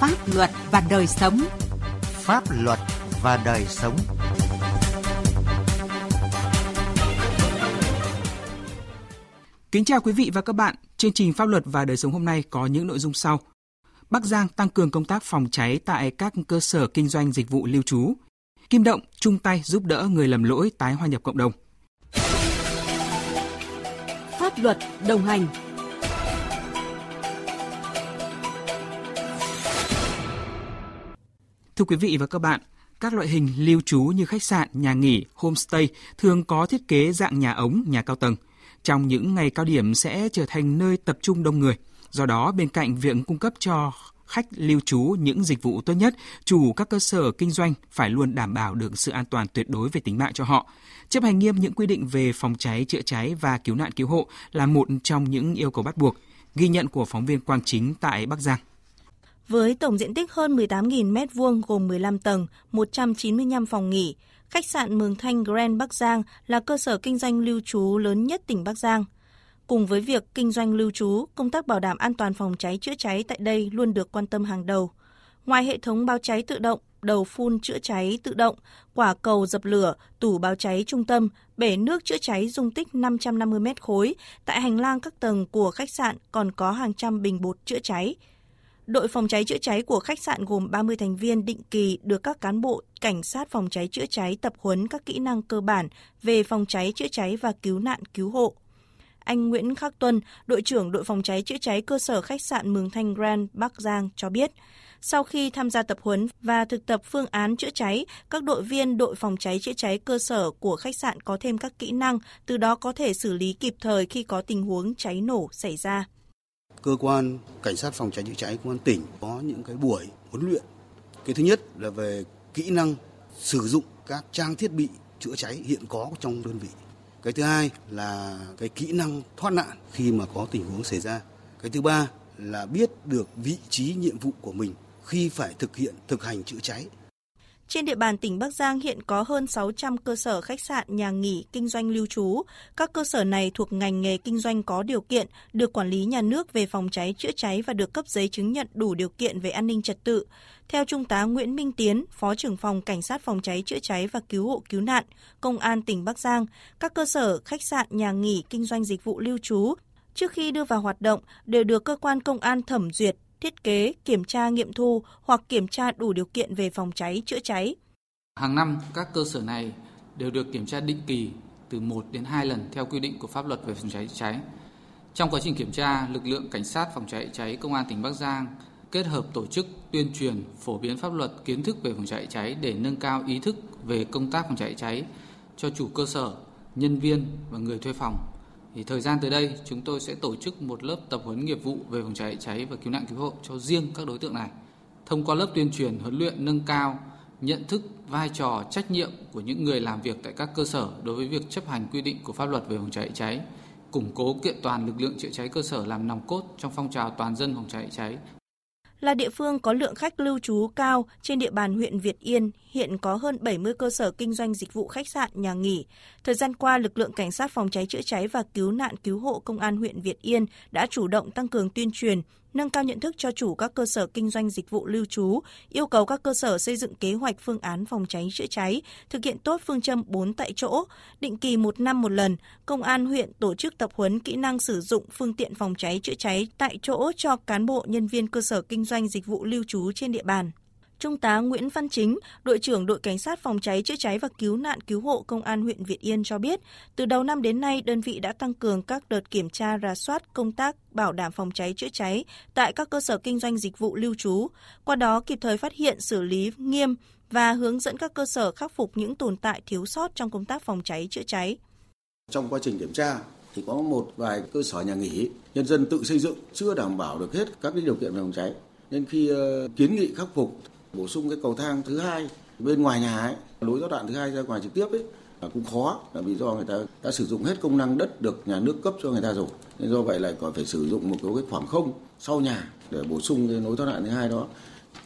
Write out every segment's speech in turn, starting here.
Pháp luật và đời sống. Pháp luật và đời sống. Kính chào quý vị và các bạn. Chương trình Pháp luật và đời sống hôm nay có những nội dung sau. Bắc Giang tăng cường công tác phòng cháy tại các cơ sở kinh doanh dịch vụ lưu trú. Kim Động chung tay giúp đỡ người lầm lỗi tái hòa nhập cộng đồng. Pháp luật đồng hành Thưa quý vị và các bạn, các loại hình lưu trú như khách sạn, nhà nghỉ, homestay thường có thiết kế dạng nhà ống, nhà cao tầng. Trong những ngày cao điểm sẽ trở thành nơi tập trung đông người. Do đó, bên cạnh việc cung cấp cho khách lưu trú những dịch vụ tốt nhất, chủ các cơ sở kinh doanh phải luôn đảm bảo được sự an toàn tuyệt đối về tính mạng cho họ. Chấp hành nghiêm những quy định về phòng cháy, chữa cháy và cứu nạn cứu hộ là một trong những yêu cầu bắt buộc. Ghi nhận của phóng viên Quang Chính tại Bắc Giang. Với tổng diện tích hơn 18.000 m2 gồm 15 tầng, 195 phòng nghỉ, khách sạn Mường Thanh Grand Bắc Giang là cơ sở kinh doanh lưu trú lớn nhất tỉnh Bắc Giang. Cùng với việc kinh doanh lưu trú, công tác bảo đảm an toàn phòng cháy chữa cháy tại đây luôn được quan tâm hàng đầu. Ngoài hệ thống báo cháy tự động, đầu phun chữa cháy tự động, quả cầu dập lửa, tủ báo cháy trung tâm, bể nước chữa cháy dung tích 550 mét khối, tại hành lang các tầng của khách sạn còn có hàng trăm bình bột chữa cháy. Đội phòng cháy chữa cháy của khách sạn gồm 30 thành viên định kỳ được các cán bộ cảnh sát phòng cháy chữa cháy tập huấn các kỹ năng cơ bản về phòng cháy chữa cháy và cứu nạn cứu hộ. Anh Nguyễn Khắc Tuân, đội trưởng đội phòng cháy chữa cháy cơ sở khách sạn Mường Thanh Grand Bắc Giang cho biết, sau khi tham gia tập huấn và thực tập phương án chữa cháy, các đội viên đội phòng cháy chữa cháy cơ sở của khách sạn có thêm các kỹ năng, từ đó có thể xử lý kịp thời khi có tình huống cháy nổ xảy ra cơ quan cảnh sát phòng cháy chữa cháy công an tỉnh có những cái buổi huấn luyện. Cái thứ nhất là về kỹ năng sử dụng các trang thiết bị chữa cháy hiện có trong đơn vị. Cái thứ hai là cái kỹ năng thoát nạn khi mà có tình huống xảy ra. Cái thứ ba là biết được vị trí nhiệm vụ của mình khi phải thực hiện thực hành chữa cháy trên địa bàn tỉnh Bắc Giang hiện có hơn 600 cơ sở khách sạn, nhà nghỉ, kinh doanh lưu trú. Các cơ sở này thuộc ngành nghề kinh doanh có điều kiện, được quản lý nhà nước về phòng cháy chữa cháy và được cấp giấy chứng nhận đủ điều kiện về an ninh trật tự. Theo Trung tá Nguyễn Minh Tiến, Phó trưởng phòng Cảnh sát phòng cháy chữa cháy và cứu hộ cứu nạn, Công an tỉnh Bắc Giang, các cơ sở khách sạn, nhà nghỉ, kinh doanh dịch vụ lưu trú trước khi đưa vào hoạt động đều được cơ quan công an thẩm duyệt thiết kế, kiểm tra nghiệm thu hoặc kiểm tra đủ điều kiện về phòng cháy, chữa cháy. Hàng năm, các cơ sở này đều được kiểm tra định kỳ từ 1 đến 2 lần theo quy định của pháp luật về phòng cháy chữa cháy. Trong quá trình kiểm tra, lực lượng cảnh sát phòng cháy chữa cháy công an tỉnh Bắc Giang kết hợp tổ chức tuyên truyền, phổ biến pháp luật, kiến thức về phòng cháy chữa cháy để nâng cao ý thức về công tác phòng cháy chữa cháy cho chủ cơ sở, nhân viên và người thuê phòng thì thời gian tới đây chúng tôi sẽ tổ chức một lớp tập huấn nghiệp vụ về phòng cháy cháy và cứu nạn cứu hộ cho riêng các đối tượng này. Thông qua lớp tuyên truyền huấn luyện nâng cao nhận thức vai trò trách nhiệm của những người làm việc tại các cơ sở đối với việc chấp hành quy định của pháp luật về phòng cháy cháy, củng cố kiện toàn lực lượng chữa cháy cơ sở làm nòng cốt trong phong trào toàn dân phòng cháy cháy là địa phương có lượng khách lưu trú cao trên địa bàn huyện Việt Yên, hiện có hơn 70 cơ sở kinh doanh dịch vụ khách sạn, nhà nghỉ. Thời gian qua, lực lượng cảnh sát phòng cháy chữa cháy và cứu nạn cứu hộ công an huyện Việt Yên đã chủ động tăng cường tuyên truyền, nâng cao nhận thức cho chủ các cơ sở kinh doanh dịch vụ lưu trú, yêu cầu các cơ sở xây dựng kế hoạch phương án phòng cháy chữa cháy, thực hiện tốt phương châm 4 tại chỗ, định kỳ một năm một lần, công an huyện tổ chức tập huấn kỹ năng sử dụng phương tiện phòng cháy chữa cháy tại chỗ cho cán bộ nhân viên cơ sở kinh doanh dịch vụ lưu trú trên địa bàn. Trung tá Nguyễn Văn Chính, đội trưởng đội cảnh sát phòng cháy chữa cháy và cứu nạn cứu hộ công an huyện Việt Yên cho biết, từ đầu năm đến nay đơn vị đã tăng cường các đợt kiểm tra rà soát công tác bảo đảm phòng cháy chữa cháy tại các cơ sở kinh doanh dịch vụ lưu trú, qua đó kịp thời phát hiện xử lý nghiêm và hướng dẫn các cơ sở khắc phục những tồn tại thiếu sót trong công tác phòng cháy chữa cháy. Trong quá trình kiểm tra thì có một vài cơ sở nhà nghỉ nhân dân tự xây dựng chưa đảm bảo được hết các điều kiện về phòng cháy nên khi ờ, kiến nghị khắc phục bổ sung cái cầu thang thứ hai bên ngoài nhà ấy, lối thoát đoạn thứ hai ra ngoài trực tiếp ấy, là cũng khó, là vì do người ta đã sử dụng hết công năng đất được nhà nước cấp cho người ta rồi. Nên do vậy lại còn phải sử dụng một cái khoảng không sau nhà để bổ sung cái lối thoát nạn thứ hai đó.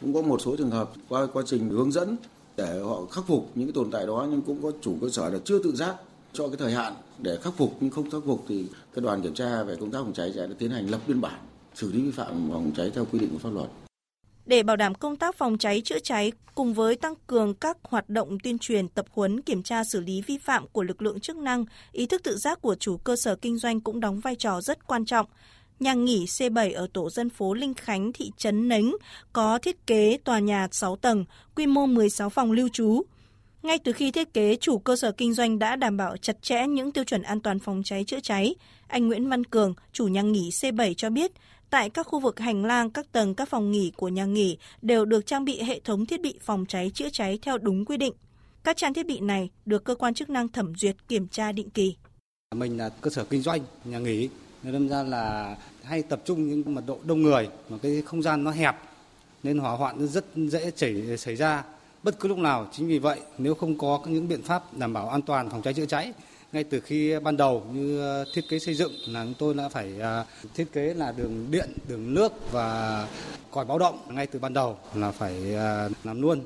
Cũng có một số trường hợp qua quá trình hướng dẫn để họ khắc phục những cái tồn tại đó, nhưng cũng có chủ cơ sở là chưa tự giác cho cái thời hạn để khắc phục, nhưng không khắc phục thì cái đoàn kiểm tra về công tác phòng cháy sẽ tiến hành lập biên bản, xử lý vi phạm phòng cháy theo quy định của pháp luật. Để bảo đảm công tác phòng cháy chữa cháy cùng với tăng cường các hoạt động tuyên truyền, tập huấn, kiểm tra xử lý vi phạm của lực lượng chức năng, ý thức tự giác của chủ cơ sở kinh doanh cũng đóng vai trò rất quan trọng. Nhà nghỉ C7 ở tổ dân phố Linh Khánh, thị trấn Nánh có thiết kế tòa nhà 6 tầng, quy mô 16 phòng lưu trú. Ngay từ khi thiết kế, chủ cơ sở kinh doanh đã đảm bảo chặt chẽ những tiêu chuẩn an toàn phòng cháy chữa cháy. Anh Nguyễn Văn Cường, chủ nhà nghỉ C7 cho biết, tại các khu vực hành lang, các tầng, các phòng nghỉ của nhà nghỉ đều được trang bị hệ thống thiết bị phòng cháy chữa cháy theo đúng quy định. Các trang thiết bị này được cơ quan chức năng thẩm duyệt kiểm tra định kỳ. Mình là cơ sở kinh doanh, nhà nghỉ, nên ra là hay tập trung những mật độ đông người mà cái không gian nó hẹp nên hỏa hoạn rất dễ chảy xảy ra bất cứ lúc nào. Chính vì vậy, nếu không có những biện pháp đảm bảo an toàn phòng cháy chữa cháy ngay từ khi ban đầu như ờ, thiết kế xây dựng là chúng tôi đã phải ờ, thiết kế là đường điện, đường nước và còi báo động ngay từ ban đầu là phải ờ, làm luôn.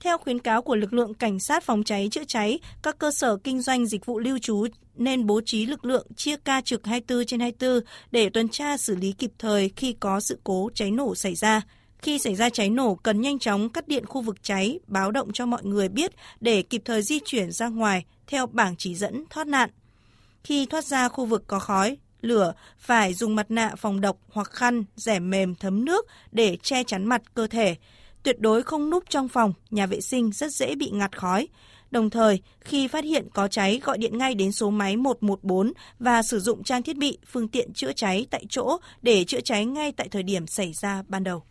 Theo khuyến cáo của lực lượng cảnh sát phòng cháy chữa cháy, các cơ sở kinh doanh dịch vụ lưu trú nên bố trí lực lượng chia ca trực 24 trên 24 để tuần tra xử lý kịp thời khi có sự cố cháy nổ xảy ra. Khi xảy ra cháy nổ, cần nhanh chóng cắt điện khu vực cháy, báo động cho mọi người biết để kịp thời di chuyển ra ngoài theo bảng chỉ dẫn thoát nạn. Khi thoát ra khu vực có khói, lửa, phải dùng mặt nạ phòng độc hoặc khăn, rẻ mềm thấm nước để che chắn mặt cơ thể. Tuyệt đối không núp trong phòng, nhà vệ sinh rất dễ bị ngạt khói. Đồng thời, khi phát hiện có cháy gọi điện ngay đến số máy 114 và sử dụng trang thiết bị, phương tiện chữa cháy tại chỗ để chữa cháy ngay tại thời điểm xảy ra ban đầu.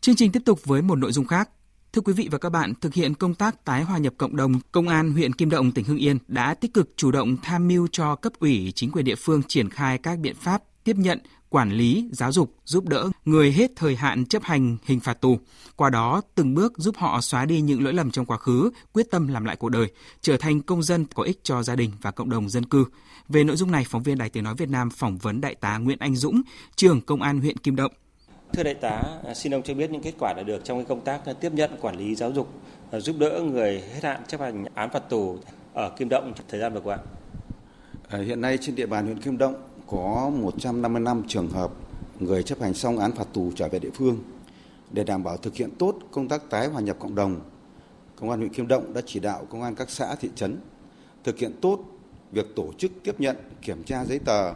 Chương trình tiếp tục với một nội dung khác. Thưa quý vị và các bạn, thực hiện công tác tái hòa nhập cộng đồng, Công an huyện Kim Động, tỉnh Hưng Yên đã tích cực chủ động tham mưu cho cấp ủy chính quyền địa phương triển khai các biện pháp tiếp nhận, quản lý, giáo dục, giúp đỡ người hết thời hạn chấp hành hình phạt tù. Qua đó, từng bước giúp họ xóa đi những lỗi lầm trong quá khứ, quyết tâm làm lại cuộc đời, trở thành công dân có ích cho gia đình và cộng đồng dân cư. Về nội dung này, phóng viên Đài Tiếng Nói Việt Nam phỏng vấn Đại tá Nguyễn Anh Dũng, trưởng Công an huyện Kim Động. Thưa đại tá, xin ông cho biết những kết quả đã được trong cái công tác tiếp nhận, quản lý, giáo dục, giúp đỡ người hết hạn chấp hành án phạt tù ở Kim Động thời gian vừa qua. À, hiện nay trên địa bàn huyện Kim Động có 155 trường hợp người chấp hành xong án phạt tù trở về địa phương. Để đảm bảo thực hiện tốt công tác tái hòa nhập cộng đồng, Công an huyện Kim Động đã chỉ đạo công an các xã thị trấn thực hiện tốt việc tổ chức tiếp nhận, kiểm tra giấy tờ,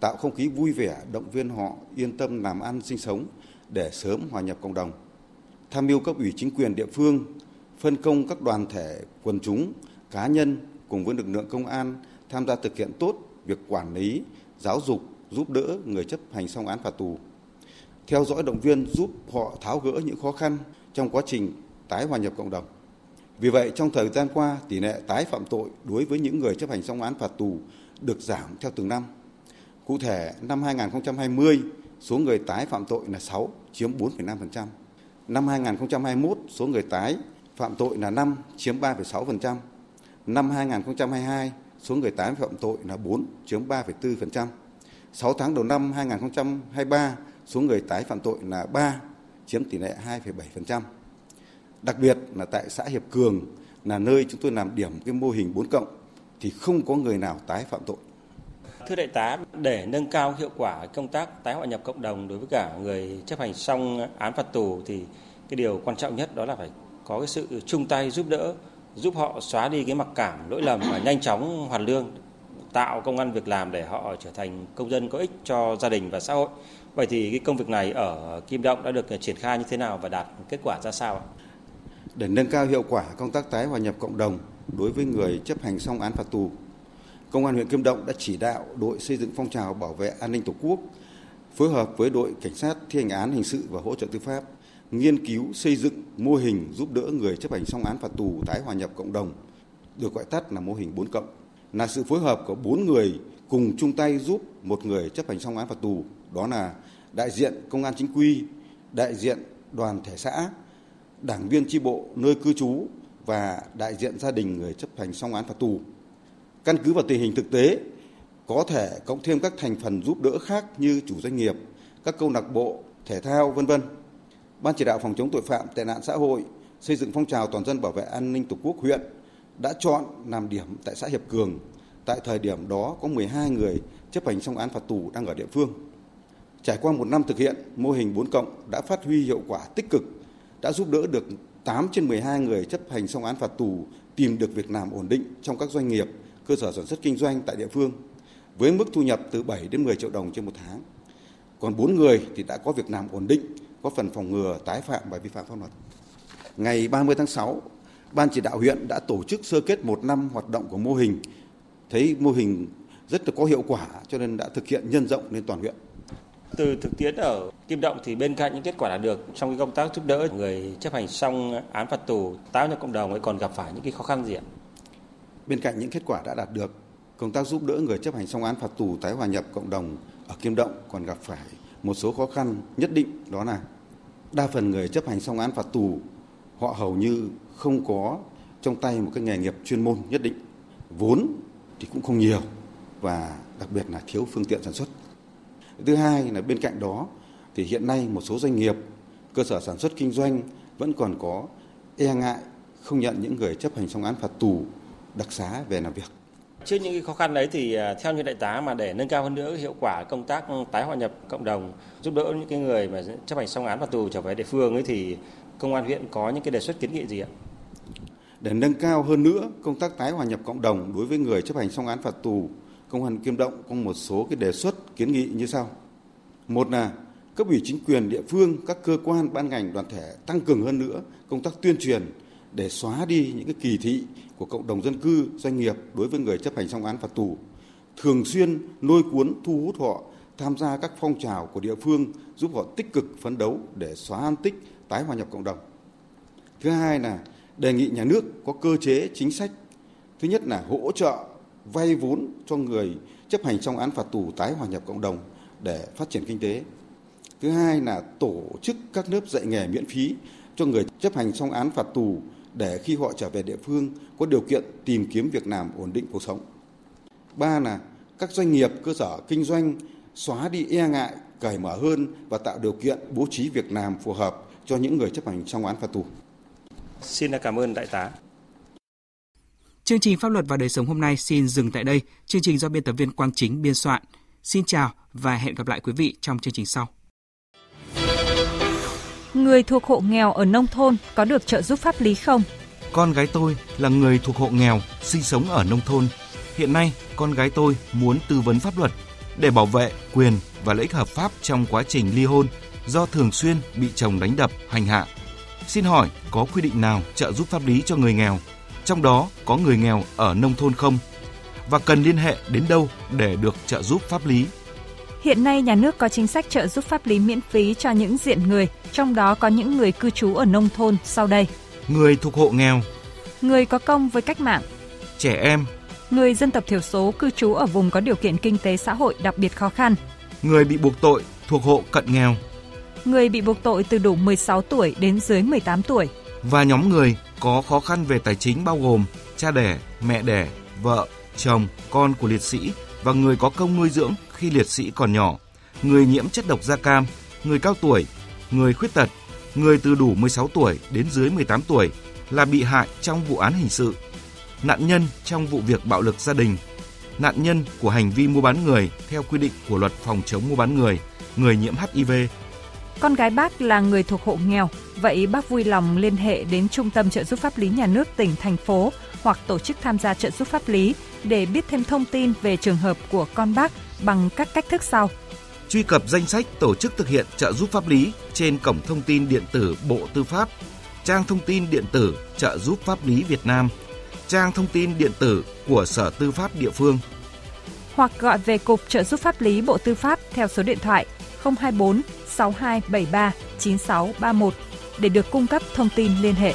tạo không khí vui vẻ, động viên họ yên tâm làm ăn sinh sống để sớm hòa nhập cộng đồng. Tham mưu cấp ủy chính quyền địa phương, phân công các đoàn thể, quần chúng, cá nhân cùng với lực lượng công an tham gia thực hiện tốt việc quản lý, giáo dục, giúp đỡ người chấp hành xong án phạt tù. Theo dõi động viên giúp họ tháo gỡ những khó khăn trong quá trình tái hòa nhập cộng đồng. Vì vậy, trong thời gian qua, tỷ lệ tái phạm tội đối với những người chấp hành xong án phạt tù được giảm theo từng năm. Cụ thể, năm 2020, số người tái phạm tội là 6, chiếm 4,5%. Năm 2021, số người tái phạm tội là 5, chiếm 3,6%. Năm 2022, số người tái phạm tội là 4, chiếm 3,4%. 6 tháng đầu năm 2023, số người tái phạm tội là 3, chiếm tỷ lệ 2,7%. Đặc biệt là tại xã Hiệp Cường là nơi chúng tôi làm điểm cái mô hình 4 cộng thì không có người nào tái phạm tội. Thưa đại tá, để nâng cao hiệu quả công tác tái hòa nhập cộng đồng đối với cả người chấp hành xong án phạt tù thì cái điều quan trọng nhất đó là phải có cái sự chung tay giúp đỡ, giúp họ xóa đi cái mặc cảm, lỗi lầm và nhanh chóng hoàn lương, tạo công an việc làm để họ trở thành công dân có ích cho gia đình và xã hội. Vậy thì cái công việc này ở Kim Động đã được triển khai như thế nào và đạt kết quả ra sao ạ? Để nâng cao hiệu quả công tác tái hòa nhập cộng đồng đối với người chấp hành xong án phạt tù, Công an huyện Kim Động đã chỉ đạo đội xây dựng phong trào bảo vệ an ninh Tổ quốc phối hợp với đội cảnh sát thi hành án hình sự và hỗ trợ tư pháp nghiên cứu xây dựng mô hình giúp đỡ người chấp hành xong án phạt tù tái hòa nhập cộng đồng được gọi tắt là mô hình 4 cộng là sự phối hợp của bốn người cùng chung tay giúp một người chấp hành xong án phạt tù đó là đại diện công an chính quy đại diện đoàn thể xã đảng viên tri bộ nơi cư trú và đại diện gia đình người chấp hành xong án phạt tù Căn cứ vào tình hình thực tế, có thể cộng thêm các thành phần giúp đỡ khác như chủ doanh nghiệp, các câu lạc bộ, thể thao, vân vân. Ban chỉ đạo phòng chống tội phạm tệ nạn xã hội, xây dựng phong trào toàn dân bảo vệ an ninh Tổ quốc huyện đã chọn làm điểm tại xã Hiệp Cường, tại thời điểm đó có 12 người chấp hành xong án phạt tù đang ở địa phương. Trải qua một năm thực hiện, mô hình 4 cộng đã phát huy hiệu quả tích cực, đã giúp đỡ được 8 trên 12 người chấp hành xong án phạt tù tìm được việc làm ổn định trong các doanh nghiệp, cơ sở sản xuất kinh doanh tại địa phương với mức thu nhập từ 7 đến 10 triệu đồng trên một tháng. Còn 4 người thì đã có việc làm ổn định, có phần phòng ngừa tái phạm và vi phạm pháp luật. Ngày 30 tháng 6, Ban chỉ đạo huyện đã tổ chức sơ kết một năm hoạt động của mô hình, thấy mô hình rất là có hiệu quả cho nên đã thực hiện nhân rộng lên toàn huyện. Từ thực tiễn ở Kim Động thì bên cạnh những kết quả đạt được trong cái công tác giúp đỡ người chấp hành xong án phạt tù tái nhập cộng đồng ấy còn gặp phải những cái khó khăn gì ạ? Bên cạnh những kết quả đã đạt được, công tác giúp đỡ người chấp hành xong án phạt tù tái hòa nhập cộng đồng ở Kim Động còn gặp phải một số khó khăn nhất định đó là đa phần người chấp hành xong án phạt tù, họ hầu như không có trong tay một cái nghề nghiệp chuyên môn nhất định. Vốn thì cũng không nhiều và đặc biệt là thiếu phương tiện sản xuất. Thứ hai là bên cạnh đó thì hiện nay một số doanh nghiệp, cơ sở sản xuất kinh doanh vẫn còn có e ngại không nhận những người chấp hành xong án phạt tù đặc xá về làm việc. Trước những cái khó khăn đấy thì à, theo như đại tá mà để nâng cao hơn nữa hiệu quả công tác tái hòa nhập cộng đồng, giúp đỡ những cái người mà chấp hành xong án phạt tù trở về địa phương ấy thì công an huyện có những cái đề xuất kiến nghị gì ạ? Để nâng cao hơn nữa công tác tái hòa nhập cộng đồng đối với người chấp hành xong án phạt tù, công an Kim Động có một số cái đề xuất kiến nghị như sau. Một là cấp ủy chính quyền địa phương, các cơ quan ban ngành đoàn thể tăng cường hơn nữa công tác tuyên truyền để xóa đi những cái kỳ thị của cộng đồng dân cư, doanh nghiệp đối với người chấp hành xong án phạt tù, thường xuyên lôi cuốn thu hút họ tham gia các phong trào của địa phương giúp họ tích cực phấn đấu để xóa an tích, tái hòa nhập cộng đồng. Thứ hai là đề nghị nhà nước có cơ chế chính sách. Thứ nhất là hỗ trợ vay vốn cho người chấp hành xong án phạt tù tái hòa nhập cộng đồng để phát triển kinh tế. Thứ hai là tổ chức các lớp dạy nghề miễn phí cho người chấp hành xong án phạt tù để khi họ trở về địa phương có điều kiện tìm kiếm việc làm ổn định cuộc sống. Ba là các doanh nghiệp, cơ sở kinh doanh xóa đi e ngại, cởi mở hơn và tạo điều kiện bố trí việc làm phù hợp cho những người chấp hành xong án phạt tù. Xin cảm ơn đại tá. Chương trình Pháp luật và đời sống hôm nay xin dừng tại đây. Chương trình do biên tập viên Quang Chính biên soạn. Xin chào và hẹn gặp lại quý vị trong chương trình sau. Người thuộc hộ nghèo ở nông thôn có được trợ giúp pháp lý không? Con gái tôi là người thuộc hộ nghèo, sinh sống ở nông thôn. Hiện nay, con gái tôi muốn tư vấn pháp luật để bảo vệ quyền và lợi ích hợp pháp trong quá trình ly hôn do thường xuyên bị chồng đánh đập, hành hạ. Xin hỏi có quy định nào trợ giúp pháp lý cho người nghèo, trong đó có người nghèo ở nông thôn không? Và cần liên hệ đến đâu để được trợ giúp pháp lý? Hiện nay nhà nước có chính sách trợ giúp pháp lý miễn phí cho những diện người, trong đó có những người cư trú ở nông thôn sau đây. Người thuộc hộ nghèo, Người có công với cách mạng, trẻ em, người dân tộc thiểu số cư trú ở vùng có điều kiện kinh tế xã hội đặc biệt khó khăn, người bị buộc tội thuộc hộ cận nghèo. Người bị buộc tội từ đủ 16 tuổi đến dưới 18 tuổi, và nhóm người có khó khăn về tài chính bao gồm cha đẻ, mẹ đẻ, vợ, chồng, con của liệt sĩ và người có công nuôi dưỡng khi liệt sĩ còn nhỏ, người nhiễm chất độc da cam, người cao tuổi, người khuyết tật, người từ đủ 16 tuổi đến dưới 18 tuổi là bị hại trong vụ án hình sự, nạn nhân trong vụ việc bạo lực gia đình, nạn nhân của hành vi mua bán người theo quy định của luật phòng chống mua bán người, người nhiễm HIV, Con gái bác là người thuộc hộ nghèo, vậy bác vui lòng liên hệ đến Trung tâm trợ giúp pháp lý nhà nước tỉnh, thành phố hoặc tổ chức tham gia trợ giúp pháp lý để biết thêm thông tin về trường hợp của con bác bằng các cách thức sau. truy cập danh sách tổ chức thực hiện trợ giúp pháp lý trên cổng thông tin điện tử Bộ Tư pháp, trang thông tin điện tử trợ giúp pháp lý Việt Nam, trang thông tin điện tử của Sở Tư pháp địa phương. Hoặc gọi về Cục trợ giúp pháp lý Bộ Tư pháp theo số điện thoại 024 6273 9631 để được cung cấp thông tin liên hệ.